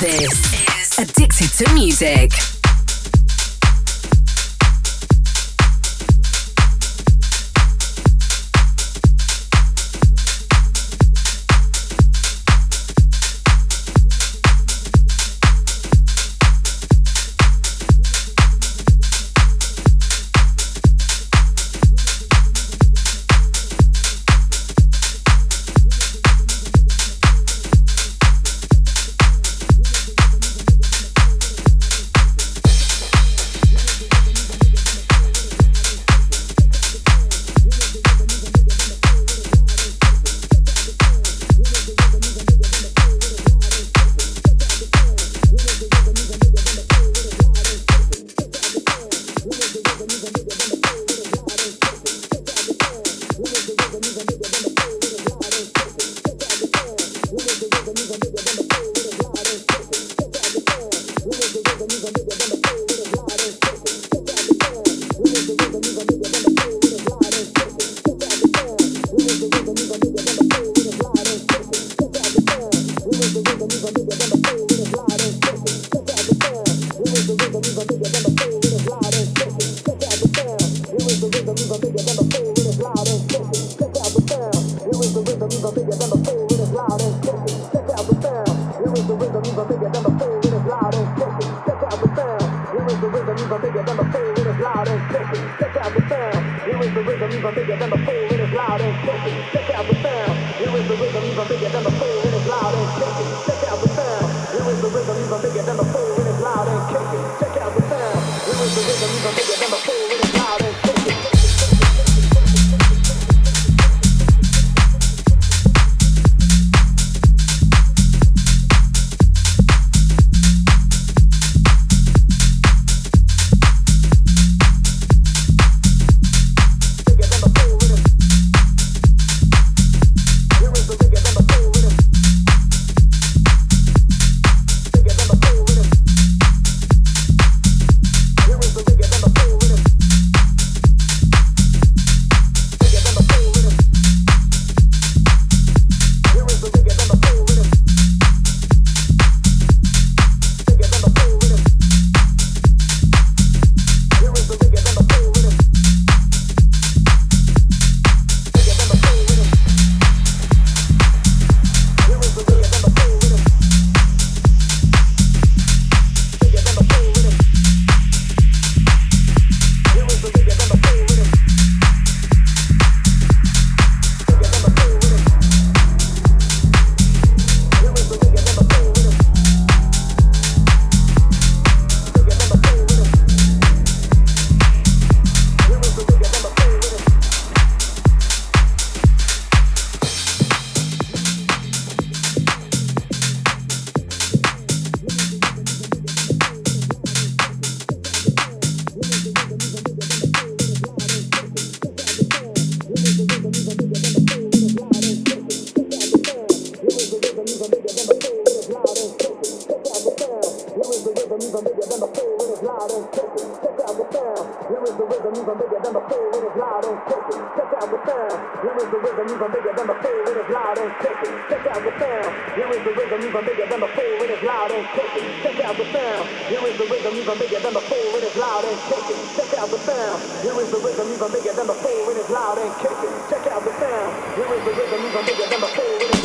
This is Addicted to Music. Here is the rhythm even bigger than before, fool. It is loud and shaking. Check out the sound. Here is the rhythm even bigger than before, fool. It is loud and shaking. Check out the sound. Here is the rhythm even bigger than before, fool. It is loud and shaking. Check out the sound. Here is the rhythm even bigger than before, fool. It is loud and kicking. Check out the sound. Here is the rhythm even bigger than before.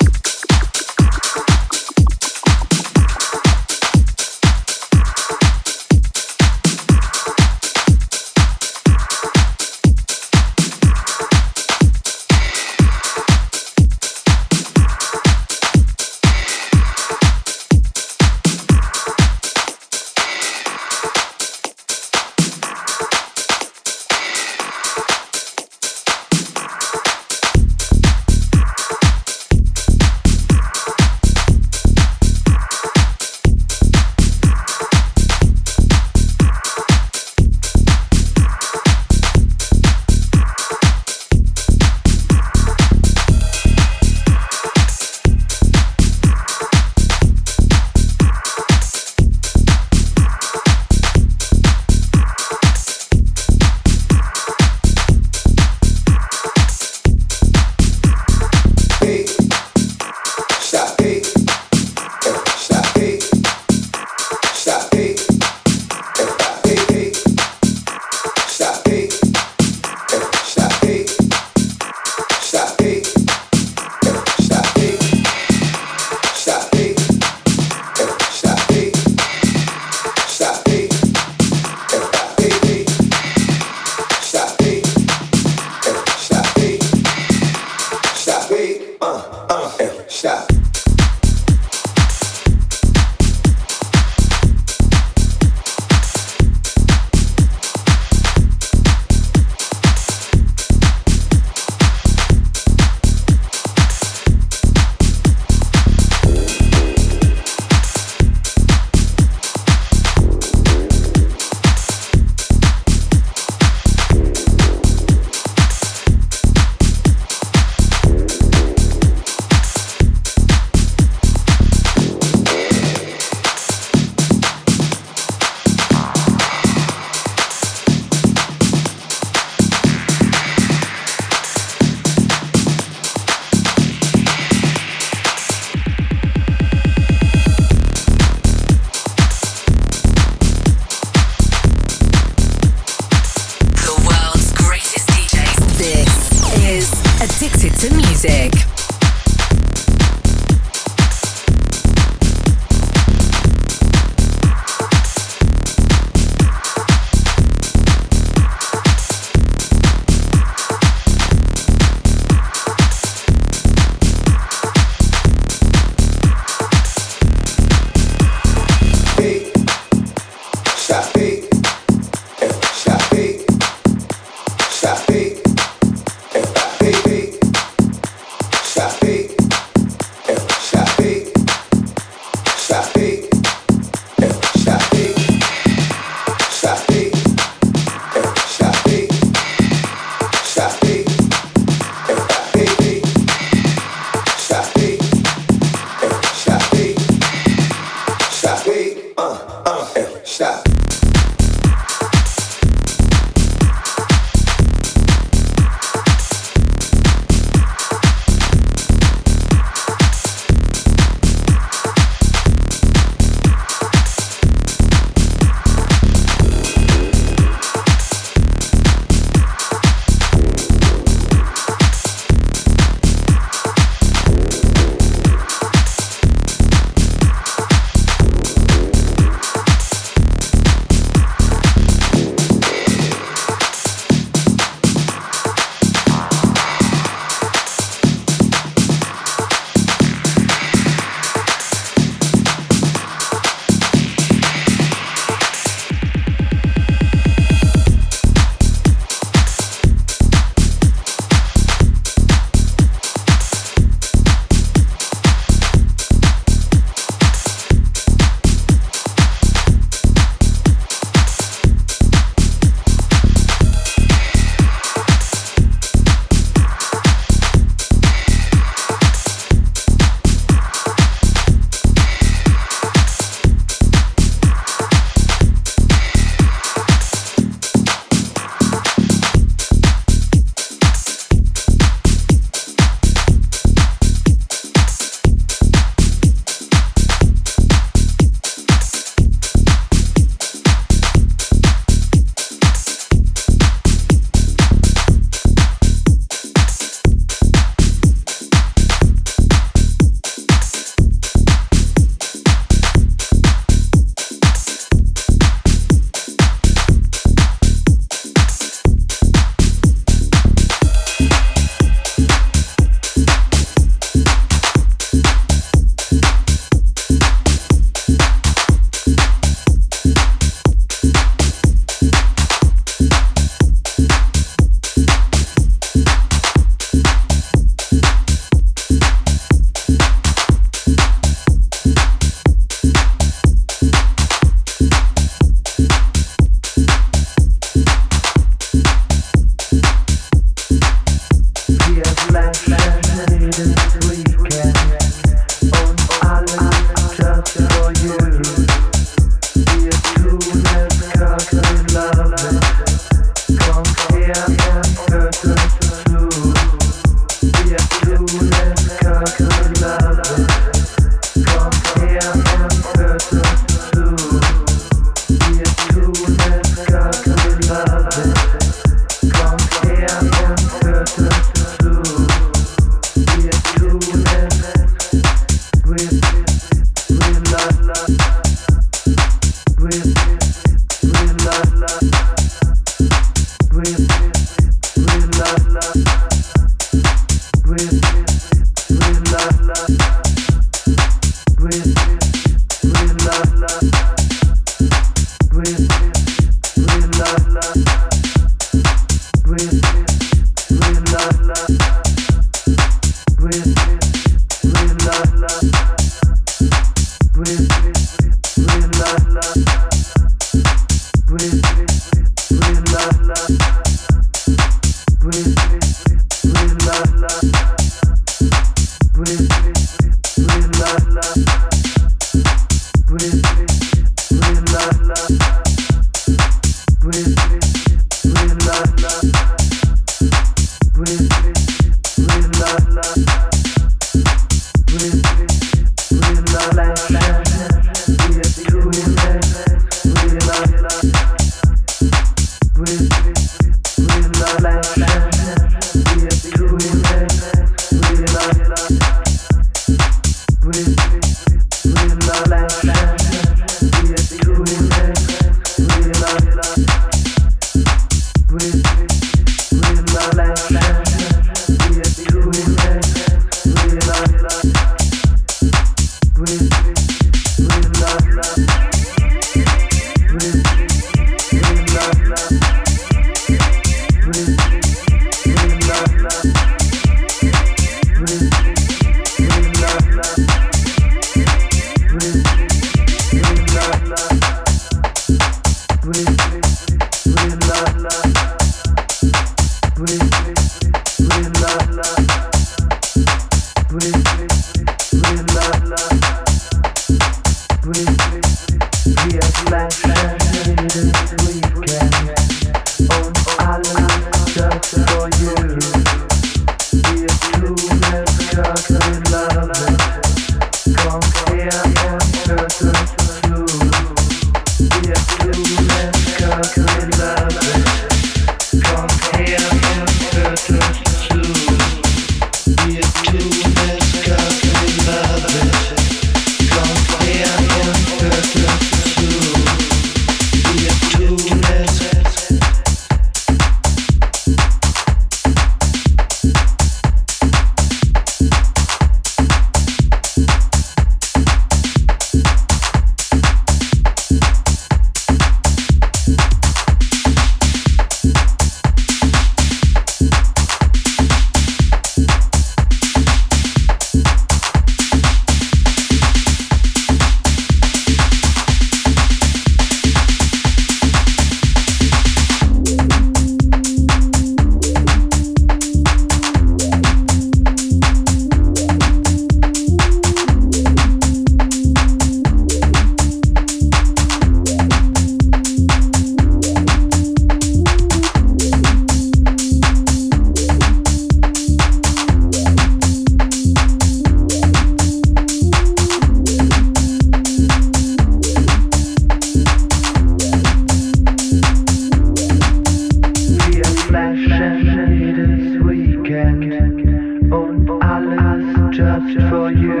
just for you.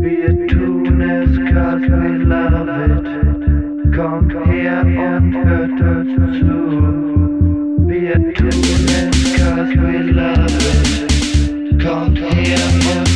Be a tuneless cause we love it. Come here and hurt us too. Be a tuneless cause we love it. Come here and